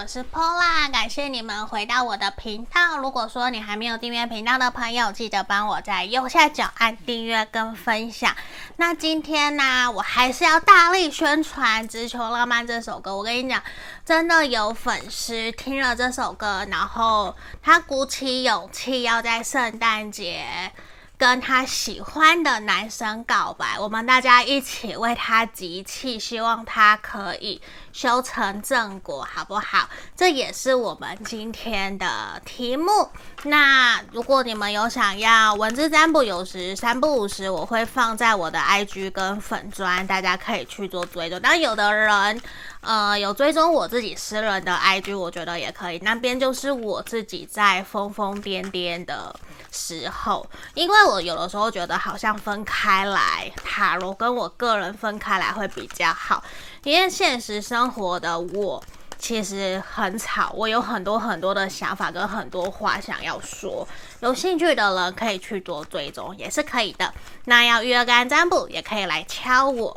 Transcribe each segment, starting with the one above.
我是 Pola，感谢你们回到我的频道。如果说你还没有订阅频道的朋友，记得帮我在右下角按订阅跟分享。那今天呢，我还是要大力宣传《直球浪漫》这首歌。我跟你讲，真的有粉丝听了这首歌，然后他鼓起勇气要在圣诞节。跟他喜欢的男生告白，我们大家一起为他集气，希望他可以修成正果，好不好？这也是我们今天的题目。那如果你们有想要文字占卜，有时三不五时，我会放在我的 IG 跟粉专，大家可以去做追踪。但有的人，呃，有追踪我自己私人的 IG，我觉得也可以。那边就是我自己在疯疯癫癫的时候，因为我有的时候觉得好像分开来，塔罗跟我个人分开来会比较好，因为现实生活的我其实很吵，我有很多很多的想法跟很多话想要说，有兴趣的人可以去做追踪，也是可以的。那要预约干占卜，也可以来敲我，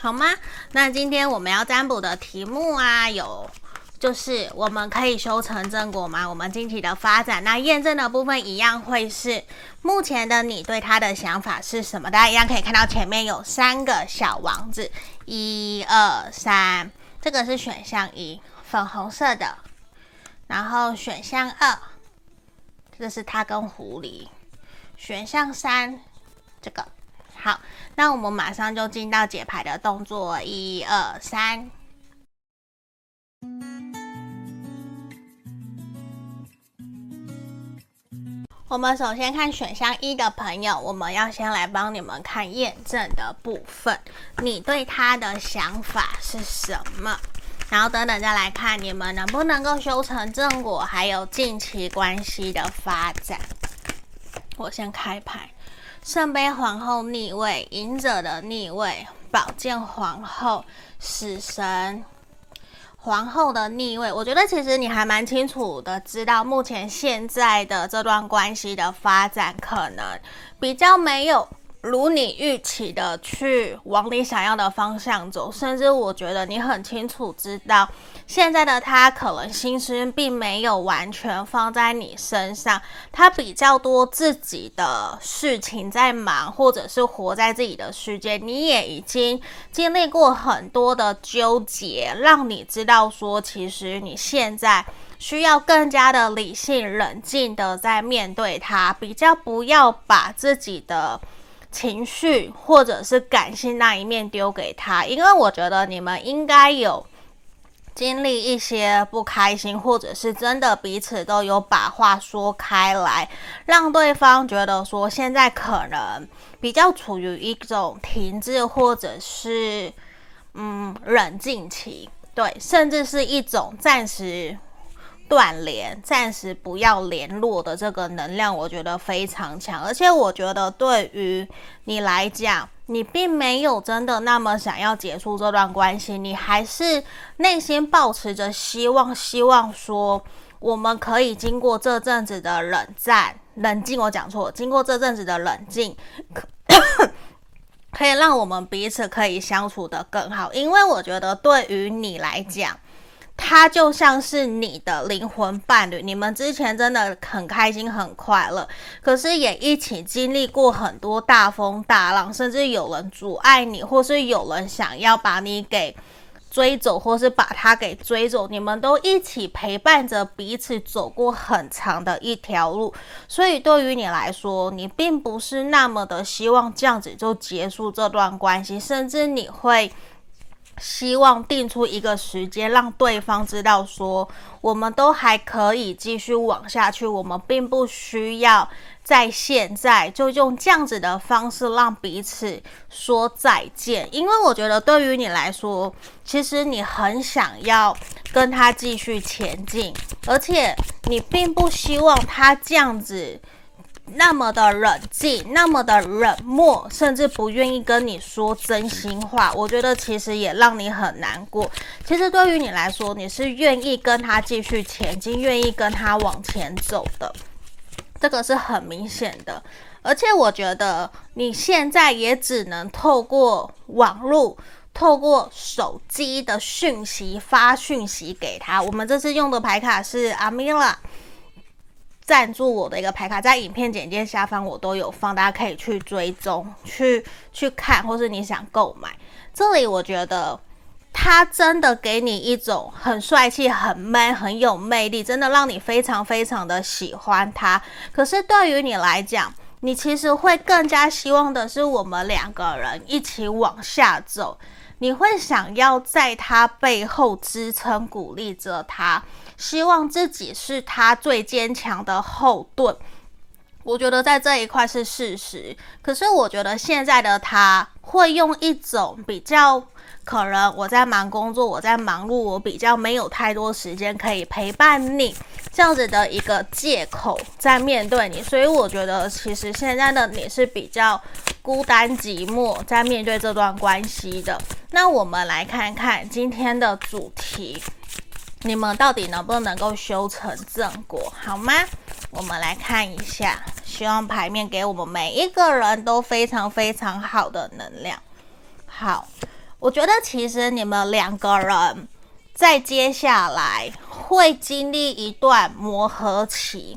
好吗？那今天我们要占卜的题目啊，有。就是我们可以修成正果吗？我们近期的发展，那验证的部分一样会是目前的你对他的想法是什么？大家一样可以看到前面有三个小王子，一二三，这个是选项一，粉红色的，然后选项二，这是他跟狐狸，选项三，这个好，那我们马上就进到解牌的动作，一二三。我们首先看选项一的朋友，我们要先来帮你们看验证的部分，你对他的想法是什么？然后等等再来看你们能不能够修成正果，还有近期关系的发展。我先开牌，圣杯皇后逆位，隐者的逆位，宝剑皇后，死神。皇后的逆位，我觉得其实你还蛮清楚的，知道目前现在的这段关系的发展可能比较没有如你预期的去往你想要的方向走，甚至我觉得你很清楚知道。现在的他可能心思并没有完全放在你身上，他比较多自己的事情在忙，或者是活在自己的世界。你也已经经历过很多的纠结，让你知道说，其实你现在需要更加的理性、冷静的在面对他，比较不要把自己的情绪或者是感性那一面丢给他，因为我觉得你们应该有。经历一些不开心，或者是真的彼此都有把话说开来，让对方觉得说现在可能比较处于一种停滞，或者是嗯冷静期，对，甚至是一种暂时断联、暂时不要联络的这个能量，我觉得非常强，而且我觉得对于你来讲。你并没有真的那么想要结束这段关系，你还是内心抱持着希望，希望说我们可以经过这阵子的冷战、冷静。我讲错，经过这阵子的冷静，可以让我们彼此可以相处得更好。因为我觉得对于你来讲。他就像是你的灵魂伴侣，你们之前真的很开心很快乐，可是也一起经历过很多大风大浪，甚至有人阻碍你，或是有人想要把你给追走，或是把他给追走，你们都一起陪伴着彼此走过很长的一条路，所以对于你来说，你并不是那么的希望这样子就结束这段关系，甚至你会。希望定出一个时间，让对方知道说，我们都还可以继续往下去，我们并不需要在现在就用这样子的方式让彼此说再见。因为我觉得对于你来说，其实你很想要跟他继续前进，而且你并不希望他这样子。那么的冷静，那么的冷漠，甚至不愿意跟你说真心话，我觉得其实也让你很难过。其实对于你来说，你是愿意跟他继续前进，愿意跟他往前走的，这个是很明显的。而且我觉得你现在也只能透过网络。透过手机的讯息发讯息给他。我们这次用的牌卡是阿米拉赞助我的一个牌卡，在影片简介下方我都有放，大家可以去追踪、去去看，或是你想购买。这里我觉得他真的给你一种很帅气、很 man、很有魅力，真的让你非常非常的喜欢他。可是对于你来讲，你其实会更加希望的是我们两个人一起往下走。你会想要在他背后支撑、鼓励着他，希望自己是他最坚强的后盾。我觉得在这一块是事实，可是我觉得现在的他会用一种比较。可能我在忙工作，我在忙碌，我比较没有太多时间可以陪伴你，这样子的一个借口在面对你，所以我觉得其实现在的你是比较孤单寂寞在面对这段关系的。那我们来看看今天的主题，你们到底能不能够修成正果，好吗？我们来看一下，希望牌面给我们每一个人都非常非常好的能量。好。我觉得其实你们两个人在接下来会经历一段磨合期，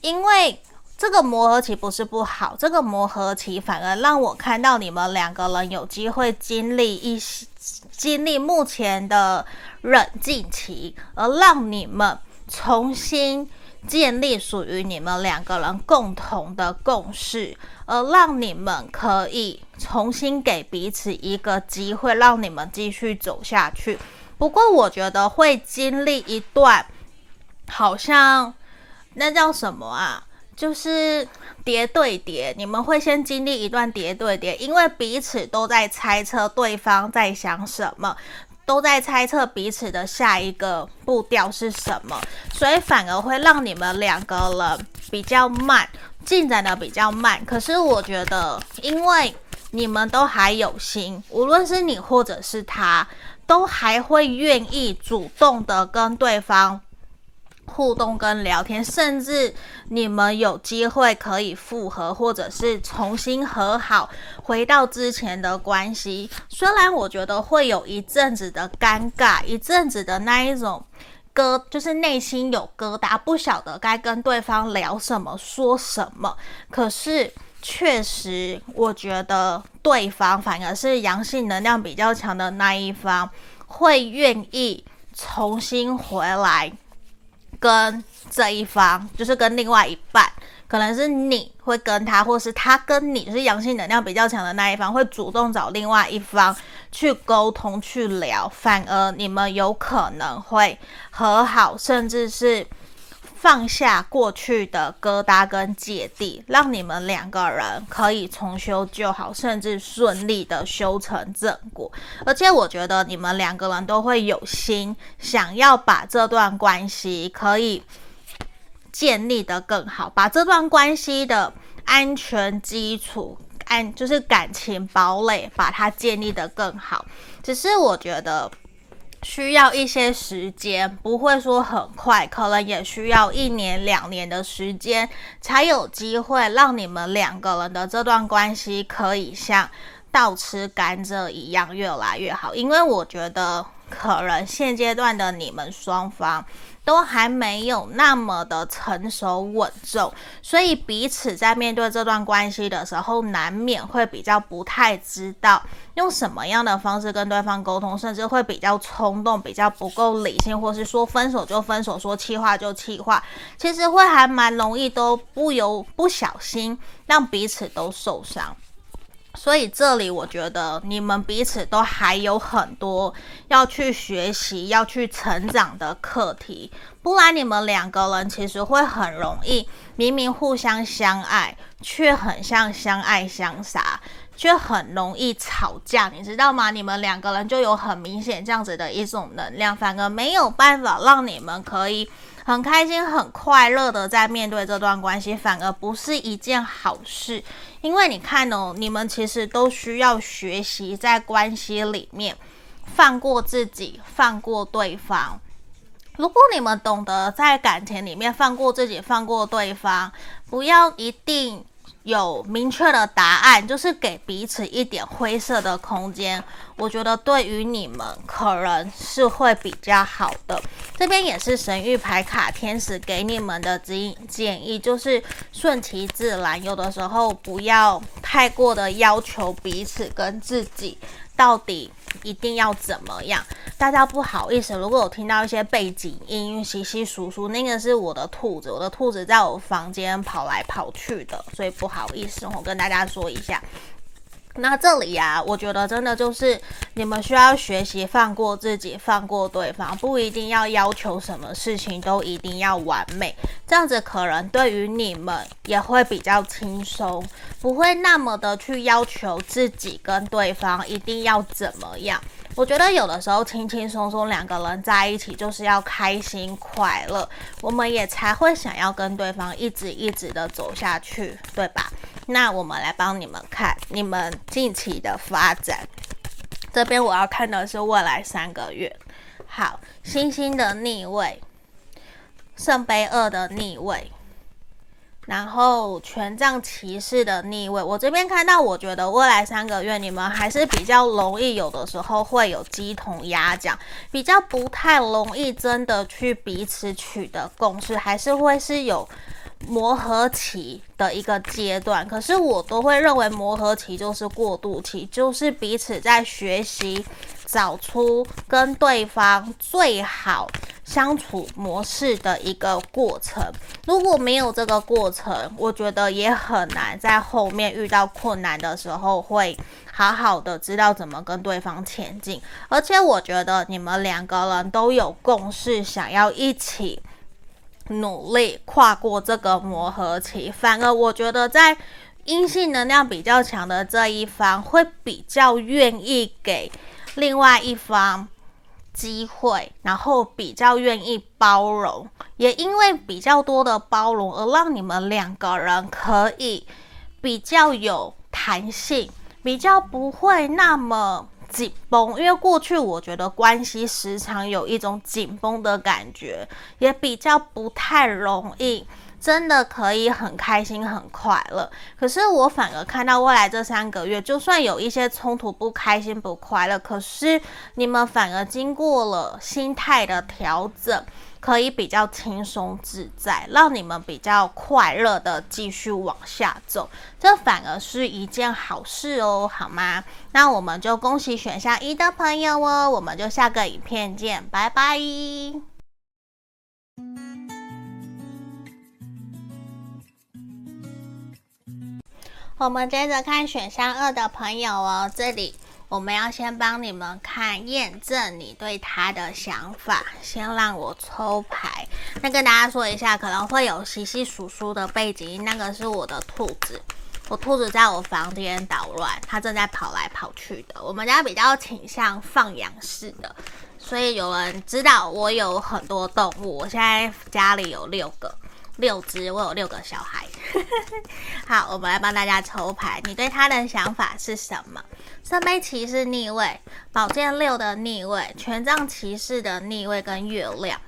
因为这个磨合期不是不好，这个磨合期反而让我看到你们两个人有机会经历一些经历目前的冷静期，而让你们重新。建立属于你们两个人共同的共识，而让你们可以重新给彼此一个机会，让你们继续走下去。不过，我觉得会经历一段，好像那叫什么啊？就是叠对叠。你们会先经历一段叠对叠，因为彼此都在猜测对方在想什么。都在猜测彼此的下一个步调是什么，所以反而会让你们两个人比较慢，进展的比较慢。可是我觉得，因为你们都还有心，无论是你或者是他，都还会愿意主动的跟对方。互动跟聊天，甚至你们有机会可以复合，或者是重新和好，回到之前的关系。虽然我觉得会有一阵子的尴尬，一阵子的那一种疙，就是内心有疙瘩，不晓得该跟对方聊什么，说什么。可是确实，我觉得对方反而是阳性能量比较强的那一方，会愿意重新回来。跟这一方，就是跟另外一半，可能是你会跟他，或是他跟你，就是阳性能量比较强的那一方，会主动找另外一方去沟通、去聊，反而你们有可能会和好，甚至是。放下过去的疙瘩跟芥蒂，让你们两个人可以重修旧好，甚至顺利的修成正果。而且我觉得你们两个人都会有心，想要把这段关系可以建立得更好，把这段关系的安全基础、安就是感情堡垒，把它建立得更好。只是我觉得。需要一些时间，不会说很快，可能也需要一年两年的时间，才有机会让你们两个人的这段关系可以像倒吃甘蔗一样越来越好。因为我觉得，可能现阶段的你们双方。都还没有那么的成熟稳重，所以彼此在面对这段关系的时候，难免会比较不太知道用什么样的方式跟对方沟通，甚至会比较冲动，比较不够理性，或是说分手就分手，说气话就气话，其实会还蛮容易都不由不小心让彼此都受伤。所以这里我觉得你们彼此都还有很多要去学习、要去成长的课题，不然你们两个人其实会很容易，明明互相相爱，却很像相爱相杀，却很容易吵架，你知道吗？你们两个人就有很明显这样子的一种能量，反而没有办法让你们可以很开心、很快乐的在面对这段关系，反而不是一件好事。因为你看哦，你们其实都需要学习在关系里面放过自己，放过对方。如果你们懂得在感情里面放过自己，放过对方，不要一定有明确的答案，就是给彼此一点灰色的空间。我觉得对于你们可能是会比较好的。这边也是神谕牌卡天使给你们的指引建议，就是顺其自然，有的时候不要太过的要求彼此跟自己到底一定要怎么样。大家不好意思，如果有听到一些背景音，稀稀疏疏，那个是我的兔子，我的兔子在我房间跑来跑去的，所以不好意思，我跟大家说一下。那这里呀、啊，我觉得真的就是你们需要学习放过自己，放过对方，不一定要要求什么事情都一定要完美，这样子可能对于你们也会比较轻松，不会那么的去要求自己跟对方一定要怎么样。我觉得有的时候轻轻松松两个人在一起就是要开心快乐，我们也才会想要跟对方一直一直的走下去，对吧？那我们来帮你们看你们近期的发展。这边我要看的是未来三个月。好，星星的逆位，圣杯二的逆位，然后权杖骑士的逆位。我这边看到，我觉得未来三个月你们还是比较容易，有的时候会有鸡同鸭讲，比较不太容易真的去彼此取得共识，还是会是有。磨合期的一个阶段，可是我都会认为磨合期就是过渡期，就是彼此在学习找出跟对方最好相处模式的一个过程。如果没有这个过程，我觉得也很难在后面遇到困难的时候会好好的知道怎么跟对方前进。而且我觉得你们两个人都有共识，想要一起。努力跨过这个磨合期，反而我觉得在阴性能量比较强的这一方会比较愿意给另外一方机会，然后比较愿意包容，也因为比较多的包容而让你们两个人可以比较有弹性，比较不会那么。紧绷，因为过去我觉得关系时常有一种紧绷的感觉，也比较不太容易，真的可以很开心很快乐。可是我反而看到未来这三个月，就算有一些冲突、不开心、不快乐，可是你们反而经过了心态的调整。可以比较轻松自在，让你们比较快乐的继续往下走，这反而是一件好事哦，好吗？那我们就恭喜选项一的朋友哦，我们就下个影片见，拜拜。我们接着看选项二的朋友哦，这里。我们要先帮你们看验证你对他的想法，先让我抽牌。那跟大家说一下，可能会有稀稀疏疏的背景，那个是我的兔子。我兔子在我房间捣乱，它正在跑来跑去的。我们家比较倾向放养式的，所以有人知道我有很多动物。我现在家里有六个。六只，我有六个小孩。好，我们来帮大家抽牌，你对他的想法是什么？圣杯骑士逆位，宝剑六的逆位，权杖骑士的逆位跟月亮。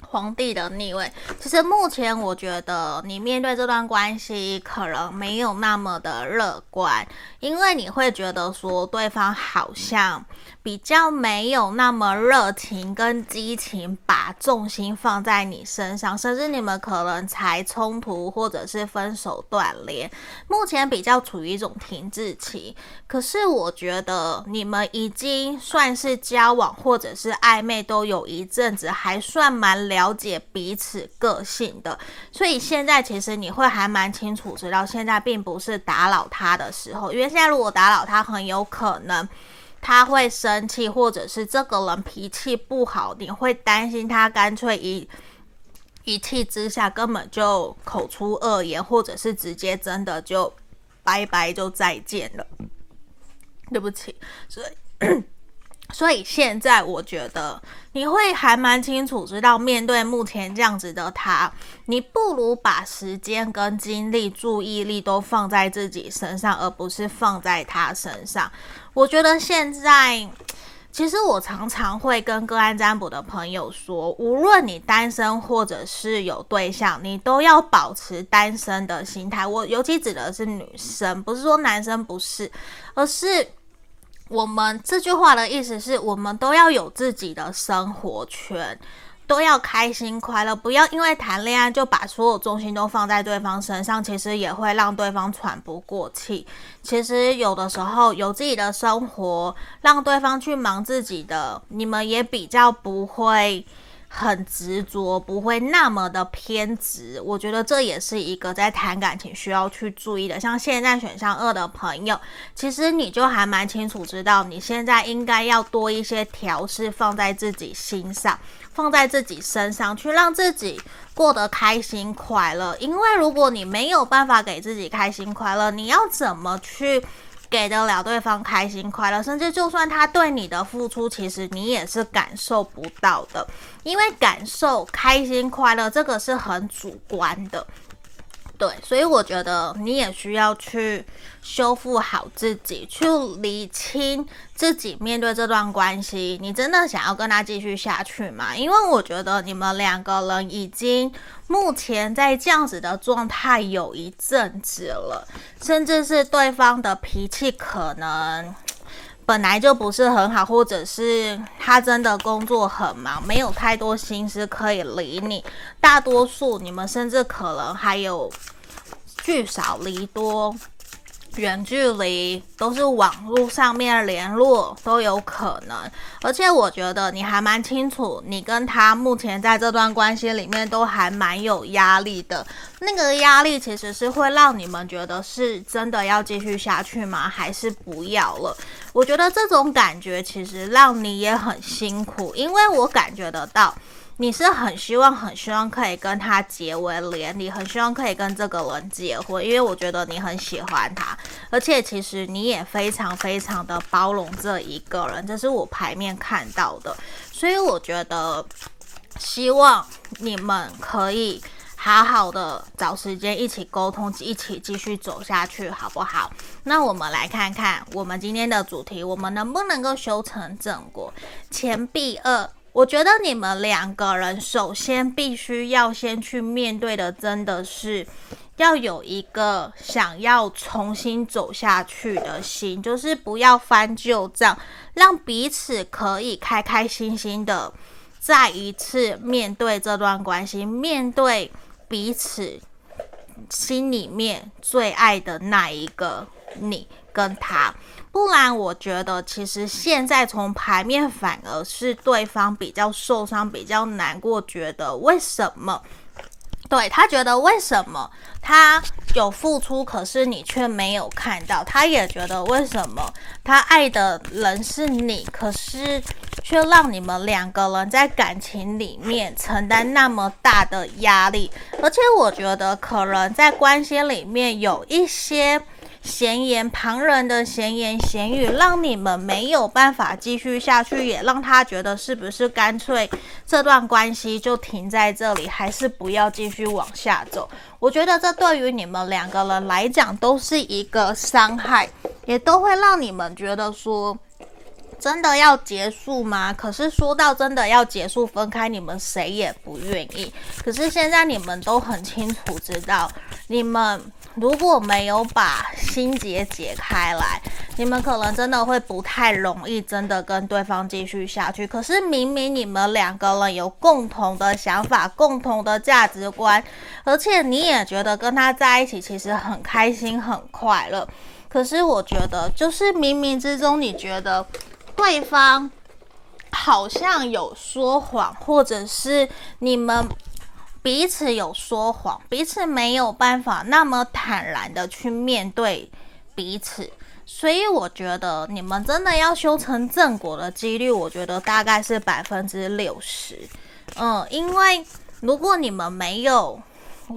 皇帝的逆位，其实目前我觉得你面对这段关系可能没有那么的乐观，因为你会觉得说对方好像比较没有那么热情跟激情，把重心放在你身上，甚至你们可能才冲突或者是分手断联，目前比较处于一种停滞期。可是我觉得你们已经算是交往或者是暧昧都有一阵子，还算蛮了。解彼此个性的，所以现在其实你会还蛮清楚知道，现在并不是打扰他的时候，因为现在如果打扰他，很有可能他会生气，或者是这个人脾气不好，你会担心他干脆一一气之下根本就口出恶言，或者是直接真的就拜拜就再见了。对不起，所以。所以现在我觉得你会还蛮清楚知道，面对目前这样子的他，你不如把时间跟精力、注意力都放在自己身上，而不是放在他身上。我觉得现在其实我常常会跟个案占卜的朋友说，无论你单身或者是有对象，你都要保持单身的心态。我尤其指的是女生，不是说男生不是，而是我们这句话的意思是我们都要有自己的生活圈。都要开心快乐，不要因为谈恋爱就把所有重心都放在对方身上，其实也会让对方喘不过气。其实有的时候有自己的生活，让对方去忙自己的，你们也比较不会。很执着，不会那么的偏执。我觉得这也是一个在谈感情需要去注意的。像现在选项二的朋友，其实你就还蛮清楚知道，你现在应该要多一些调试放在自己心上，放在自己身上，去让自己过得开心快乐。因为如果你没有办法给自己开心快乐，你要怎么去？给得了对方开心快乐，甚至就算他对你的付出，其实你也是感受不到的，因为感受开心快乐这个是很主观的。对，所以我觉得你也需要去修复好自己，去理清自己面对这段关系，你真的想要跟他继续下去吗？因为我觉得你们两个人已经目前在这样子的状态有一阵子了，甚至是对方的脾气可能。本来就不是很好，或者是他真的工作很忙，没有太多心思可以理你。大多数你们甚至可能还有聚少离多。远距离都是网络上面联络都有可能，而且我觉得你还蛮清楚，你跟他目前在这段关系里面都还蛮有压力的。那个压力其实是会让你们觉得是真的要继续下去吗？还是不要了？我觉得这种感觉其实让你也很辛苦，因为我感觉得到。你是很希望、很希望可以跟他结为连理，很希望可以跟这个人结婚，因为我觉得你很喜欢他，而且其实你也非常非常的包容这一个人，这是我牌面看到的，所以我觉得希望你们可以好好的找时间一起沟通，一起继续走下去，好不好？那我们来看看我们今天的主题，我们能不能够修成正果？钱币二。我觉得你们两个人首先必须要先去面对的，真的是要有一个想要重新走下去的心，就是不要翻旧账，让彼此可以开开心心的再一次面对这段关系，面对彼此心里面最爱的那一个你跟他。不然，我觉得其实现在从牌面反而是对方比较受伤、比较难过，觉得为什么？对，他觉得为什么他有付出，可是你却没有看到？他也觉得为什么他爱的人是你，可是却让你们两个人在感情里面承担那么大的压力？而且我觉得可能在关系里面有一些。闲言旁人的闲言闲语，让你们没有办法继续下去，也让他觉得是不是干脆这段关系就停在这里，还是不要继续往下走？我觉得这对于你们两个人来讲都是一个伤害，也都会让你们觉得说，真的要结束吗？可是说到真的要结束分开，你们谁也不愿意。可是现在你们都很清楚知道，你们。如果没有把心结解开来，你们可能真的会不太容易真的跟对方继续下去。可是明明你们两个人有共同的想法、共同的价值观，而且你也觉得跟他在一起其实很开心、很快乐。可是我觉得，就是冥冥之中，你觉得对方好像有说谎，或者是你们。彼此有说谎，彼此没有办法那么坦然的去面对彼此，所以我觉得你们真的要修成正果的几率，我觉得大概是百分之六十。嗯，因为如果你们没有，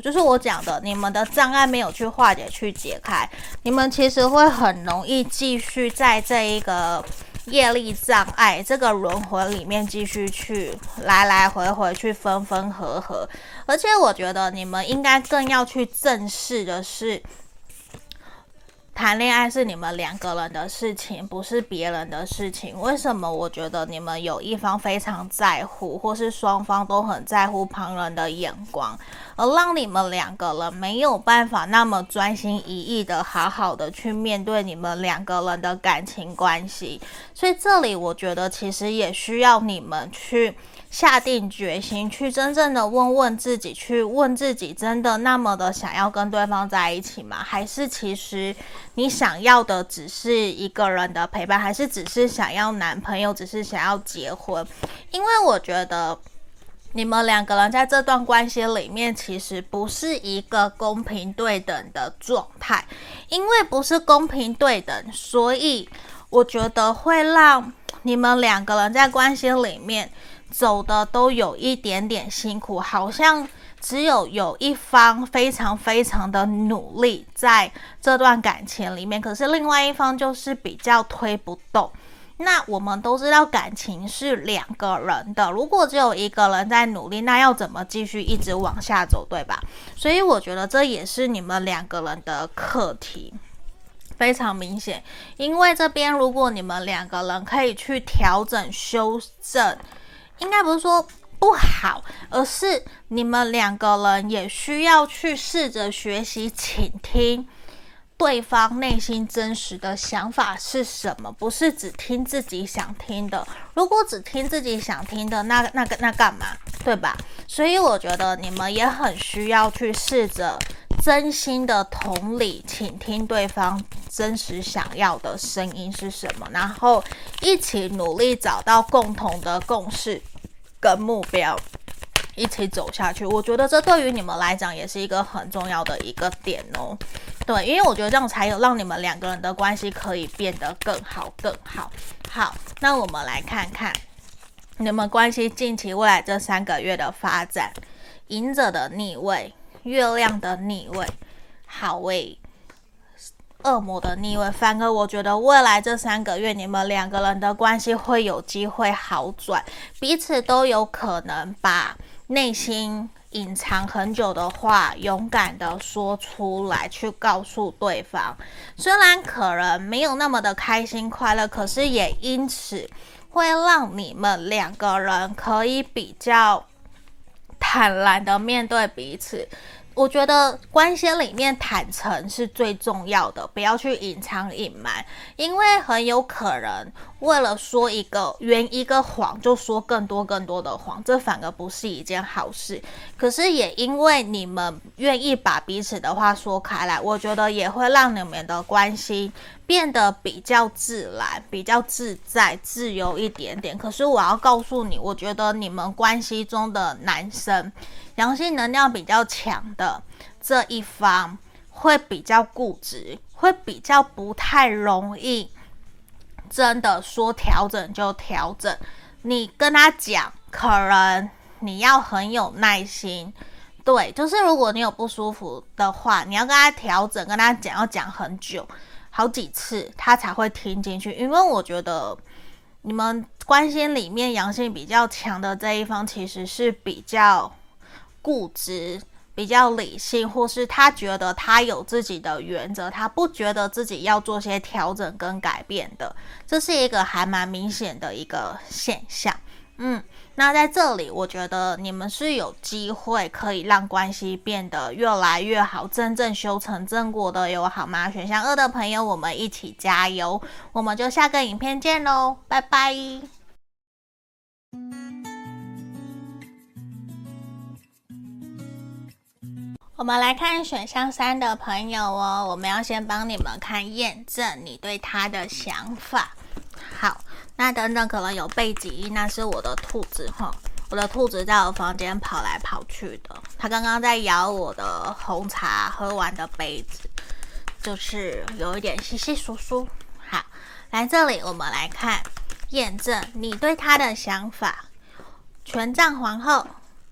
就是我讲的，你们的障碍没有去化解、去解开，你们其实会很容易继续在这一个。业力障碍，这个轮回里面继续去来来回回去分分合合，而且我觉得你们应该更要去正视的是，谈恋爱是你们两个人的事情，不是别人的事情。为什么？我觉得你们有一方非常在乎，或是双方都很在乎旁人的眼光，而让你们两个人没有办法那么专心一意的好好的去面对你们两个人的感情关系。所以这里我觉得其实也需要你们去。下定决心去真正的问问自己，去问自己，真的那么的想要跟对方在一起吗？还是其实你想要的只是一个人的陪伴，还是只是想要男朋友，只是想要结婚？因为我觉得你们两个人在这段关系里面，其实不是一个公平对等的状态。因为不是公平对等，所以我觉得会让你们两个人在关系里面。走的都有一点点辛苦，好像只有有一方非常非常的努力在这段感情里面，可是另外一方就是比较推不动。那我们都知道感情是两个人的，如果只有一个人在努力，那要怎么继续一直往下走，对吧？所以我觉得这也是你们两个人的课题，非常明显。因为这边如果你们两个人可以去调整、修正。应该不是说不好，而是你们两个人也需要去试着学习倾听对方内心真实的想法是什么，不是只听自己想听的。如果只听自己想听的，那那个那干嘛，对吧？所以我觉得你们也很需要去试着真心的同理，倾听对方真实想要的声音是什么，然后一起努力找到共同的共识。跟目标一起走下去，我觉得这对于你们来讲也是一个很重要的一个点哦。对，因为我觉得这样才有让你们两个人的关系可以变得更好更好。好，那我们来看看你们关系近期未来这三个月的发展。隐者的逆位，月亮的逆位，好位。恶魔的逆位，反而我觉得未来这三个月，你们两个人的关系会有机会好转，彼此都有可能把内心隐藏很久的话，勇敢的说出来，去告诉对方。虽然可能没有那么的开心快乐，可是也因此会让你们两个人可以比较坦然的面对彼此。我觉得关系里面坦诚是最重要的，不要去隐藏隐瞒，因为很有可能为了说一个圆一个谎，就说更多更多的谎，这反而不是一件好事。可是也因为你们愿意把彼此的话说开来，我觉得也会让你们的关系变得比较自然、比较自在、自由一点点。可是我要告诉你，我觉得你们关系中的男生。阳性能量比较强的这一方会比较固执，会比较不太容易真的说调整就调整。你跟他讲，可能你要很有耐心。对，就是如果你有不舒服的话，你要跟他调整，跟他讲要讲很久，好几次他才会听进去。因为我觉得你们关心里面阳性比较强的这一方，其实是比较。固执、比较理性，或是他觉得他有自己的原则，他不觉得自己要做些调整跟改变的，这是一个还蛮明显的一个现象。嗯，那在这里，我觉得你们是有机会可以让关系变得越来越好，真正修成正果的，有好吗？选项二的朋友，我们一起加油！我们就下个影片见喽，拜拜。我们来看选项三的朋友哦，我们要先帮你们看验证你对他的想法。好，那等等可能有背景音，那是我的兔子哈，我的兔子在我房间跑来跑去的，它刚刚在咬我的红茶喝完的杯子，就是有一点稀稀疏疏。好，来这里我们来看验证你对他的想法。权杖皇后，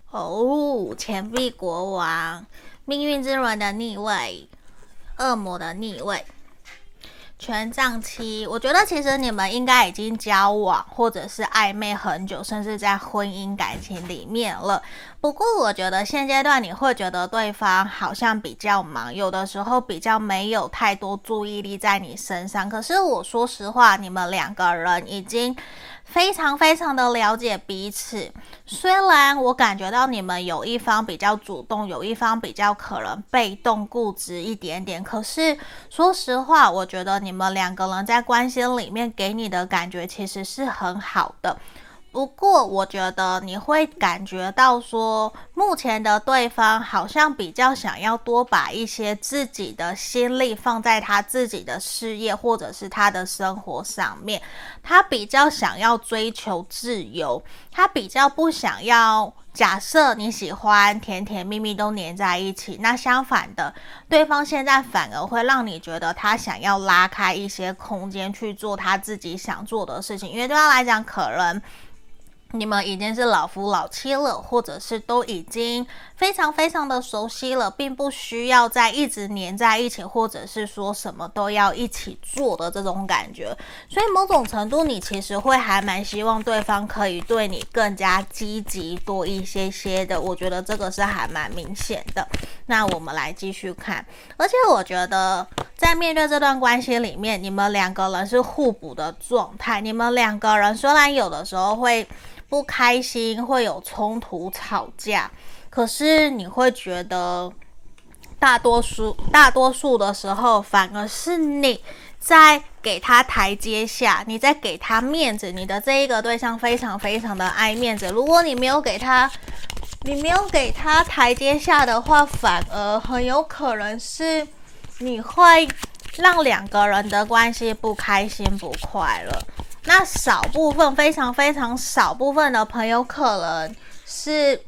哦，钱币国王。命运之轮的逆位，恶魔的逆位，权杖七，我觉得其实你们应该已经交往或者是暧昧很久，甚至在婚姻感情里面了。不过我觉得现阶段你会觉得对方好像比较忙，有的时候比较没有太多注意力在你身上。可是我说实话，你们两个人已经非常非常的了解彼此。虽然我感觉到你们有一方比较主动，有一方比较可能被动固执一点点，可是说实话，我觉得你们两个人在关系里面给你的感觉其实是很好的。不过，我觉得你会感觉到说，目前的对方好像比较想要多把一些自己的心力放在他自己的事业或者是他的生活上面。他比较想要追求自由，他比较不想要。假设你喜欢甜甜蜜蜜都黏在一起，那相反的，对方现在反而会让你觉得他想要拉开一些空间去做他自己想做的事情，因为对他来讲可能。你们已经是老夫老妻了，或者是都已经非常非常的熟悉了，并不需要再一直黏在一起，或者是说什么都要一起做的这种感觉。所以某种程度，你其实会还蛮希望对方可以对你更加积极多一些些的。我觉得这个是还蛮明显的。那我们来继续看，而且我觉得在面对这段关系里面，你们两个人是互补的状态。你们两个人虽然有的时候会。不开心，会有冲突、吵架，可是你会觉得大多数大多数的时候，反而是你在给他台阶下，你在给他面子。你的这一个对象非常非常的爱面子，如果你没有给他，你没有给他台阶下的话，反而很有可能是你会让两个人的关系不开心、不快乐。那少部分，非常非常少部分的朋友可能是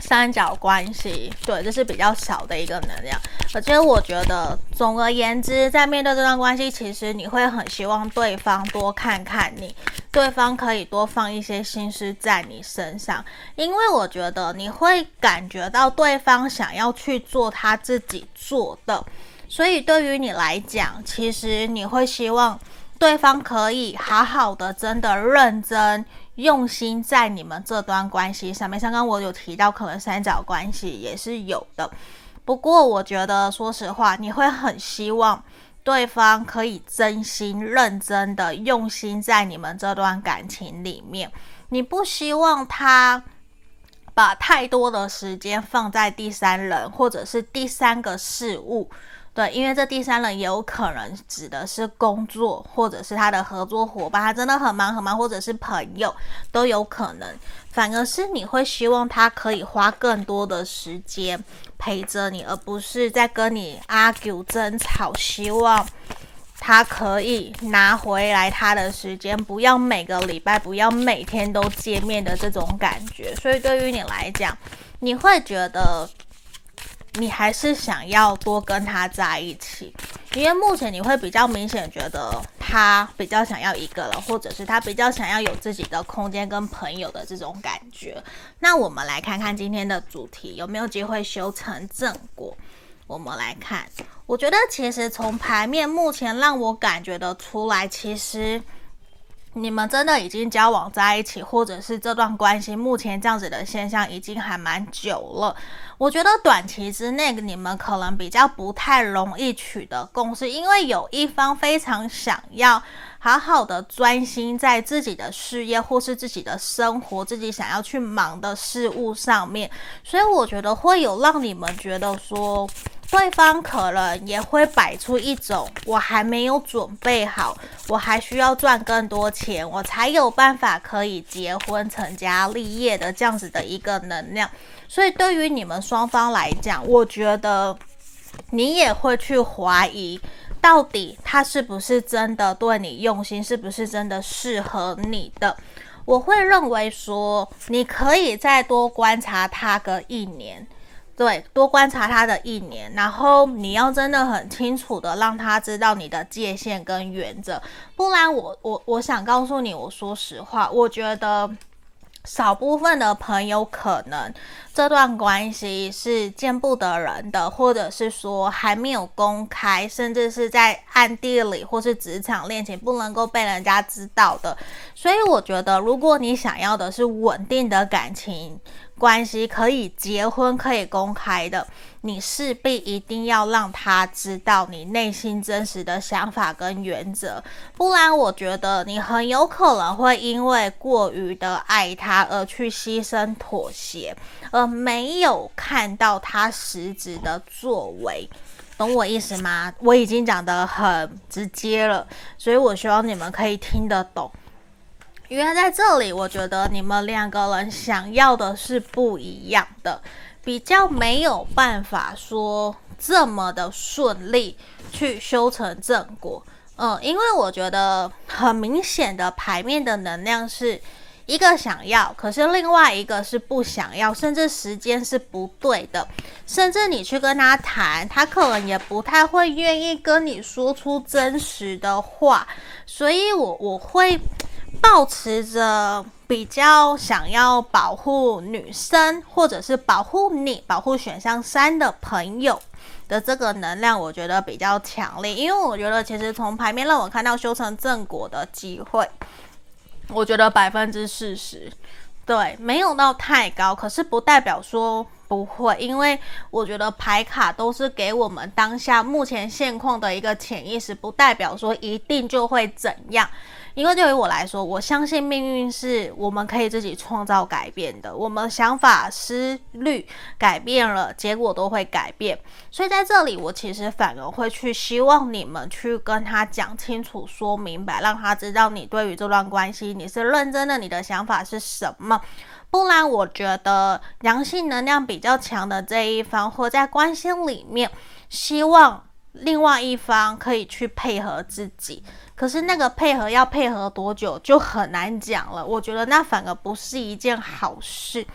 三角关系，对，这是比较少的一个能量。而且我觉得，总而言之，在面对这段关系，其实你会很希望对方多看看你，对方可以多放一些心思在你身上，因为我觉得你会感觉到对方想要去做他自己做的，所以对于你来讲，其实你会希望。对方可以好好的，真的认真用心在你们这段关系上面。刚刚我有提到，可能三角关系也是有的。不过我觉得，说实话，你会很希望对方可以真心认真的用心在你们这段感情里面。你不希望他把太多的时间放在第三人或者是第三个事物。对，因为这第三人也有可能指的是工作，或者是他的合作伙伴，他真的很忙很忙，或者是朋友都有可能。反而是你会希望他可以花更多的时间陪着你，而不是在跟你 argue 争吵。希望他可以拿回来他的时间，不要每个礼拜，不要每天都见面的这种感觉。所以对于你来讲，你会觉得。你还是想要多跟他在一起，因为目前你会比较明显觉得他比较想要一个人，或者是他比较想要有自己的空间跟朋友的这种感觉。那我们来看看今天的主题有没有机会修成正果。我们来看，我觉得其实从牌面目前让我感觉得出来，其实。你们真的已经交往在一起，或者是这段关系目前这样子的现象已经还蛮久了。我觉得短期之内你们可能比较不太容易取得共识，因为有一方非常想要好好的专心在自己的事业或是自己的生活，自己想要去忙的事物上面，所以我觉得会有让你们觉得说。对方可能也会摆出一种我还没有准备好，我还需要赚更多钱，我才有办法可以结婚成家立业的这样子的一个能量。所以对于你们双方来讲，我觉得你也会去怀疑，到底他是不是真的对你用心，是不是真的适合你的。我会认为说，你可以再多观察他个一年。对，多观察他的一年，然后你要真的很清楚的让他知道你的界限跟原则，不然我我我想告诉你，我说实话，我觉得少部分的朋友可能这段关系是见不得人的，或者是说还没有公开，甚至是在暗地里或是职场恋情不能够被人家知道的。所以我觉得，如果你想要的是稳定的感情，关系可以结婚，可以公开的，你势必一定要让他知道你内心真实的想法跟原则，不然我觉得你很有可能会因为过于的爱他而去牺牲妥协，而没有看到他实质的作为，懂我意思吗？我已经讲得很直接了，所以我希望你们可以听得懂。因为在这里，我觉得你们两个人想要的是不一样的，比较没有办法说这么的顺利去修成正果。嗯，因为我觉得很明显的牌面的能量是一个想要，可是另外一个是不想要，甚至时间是不对的，甚至你去跟他谈，他可能也不太会愿意跟你说出真实的话，所以我我会。抱持着比较想要保护女生，或者是保护你、保护选项三的朋友的这个能量，我觉得比较强烈。因为我觉得，其实从牌面让我看到修成正果的机会，我觉得百分之四十，对，没有到太高，可是不代表说不会，因为我觉得牌卡都是给我们当下目前现况的一个潜意识，不代表说一定就会怎样。因为对于我来说，我相信命运是我们可以自己创造改变的。我们想法思虑改变了，结果都会改变。所以在这里，我其实反而会去希望你们去跟他讲清楚、说明白，让他知道你对于这段关系你是认真的，你的想法是什么。不然，我觉得阳性能量比较强的这一方，或在关系里面，希望另外一方可以去配合自己。可是那个配合要配合多久就很难讲了，我觉得那反而不是一件好事。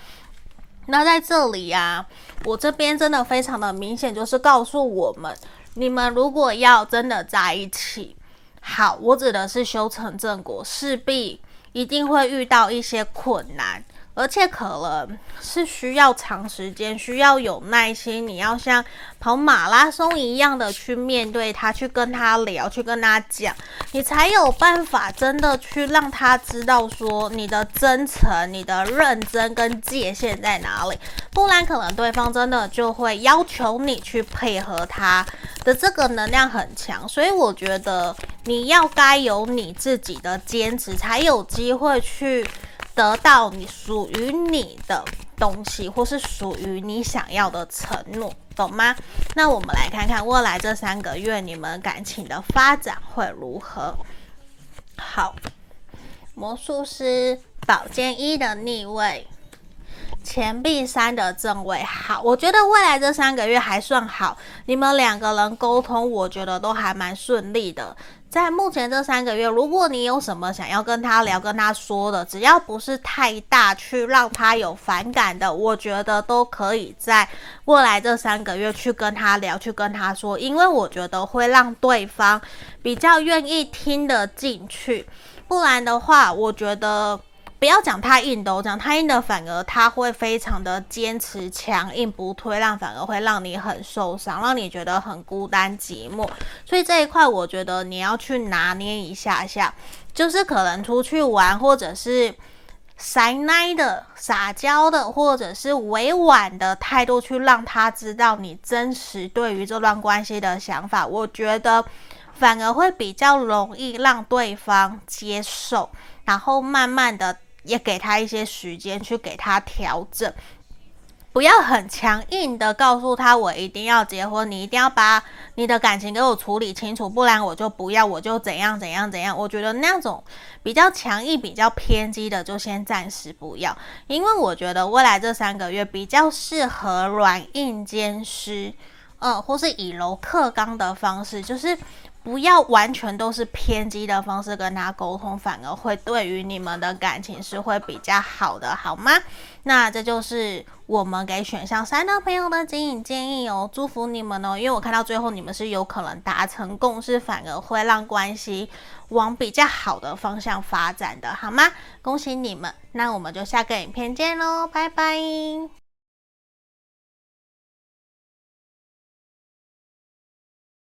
那在这里呀、啊，我这边真的非常的明显，就是告诉我们，你们如果要真的在一起，好，我指的是修成正果，势必一定会遇到一些困难。而且可能是需要长时间，需要有耐心。你要像跑马拉松一样的去面对他，去跟他聊，去跟他讲，你才有办法真的去让他知道说你的真诚、你的认真跟界限在哪里。不然，可能对方真的就会要求你去配合他的这个能量很强。所以，我觉得你要该有你自己的坚持，才有机会去。得到你属于你的东西，或是属于你想要的承诺，懂吗？那我们来看看未来这三个月你们感情的发展会如何。好，魔术师宝剑一的逆位，钱币三的正位。好，我觉得未来这三个月还算好，你们两个人沟通，我觉得都还蛮顺利的。在目前这三个月，如果你有什么想要跟他聊、跟他说的，只要不是太大去让他有反感的，我觉得都可以在未来这三个月去跟他聊、去跟他说，因为我觉得会让对方比较愿意听得进去。不然的话，我觉得。不要讲太硬的，我讲太硬的，反而他会非常的坚持、强硬，不退让，反而会让你很受伤，让你觉得很孤单寂寞。所以这一块，我觉得你要去拿捏一下下，就是可能出去玩，或者是撒奶的、撒娇的，或者是委婉的态度，去让他知道你真实对于这段关系的想法。我觉得反而会比较容易让对方接受，然后慢慢的。也给他一些时间去给他调整，不要很强硬的告诉他，我一定要结婚，你一定要把你的感情给我处理清楚，不然我就不要，我就怎样怎样怎样。我觉得那种比较强硬、比较偏激的，就先暂时不要，因为我觉得未来这三个月比较适合软硬兼施，嗯，或是以柔克刚的方式，就是。不要完全都是偏激的方式跟他沟通，反而会对于你们的感情是会比较好的，好吗？那这就是我们给选项三的朋友的指引建议哦，祝福你们哦，因为我看到最后你们是有可能达成共识，反而会让关系往比较好的方向发展的，好吗？恭喜你们，那我们就下个影片见喽，拜拜。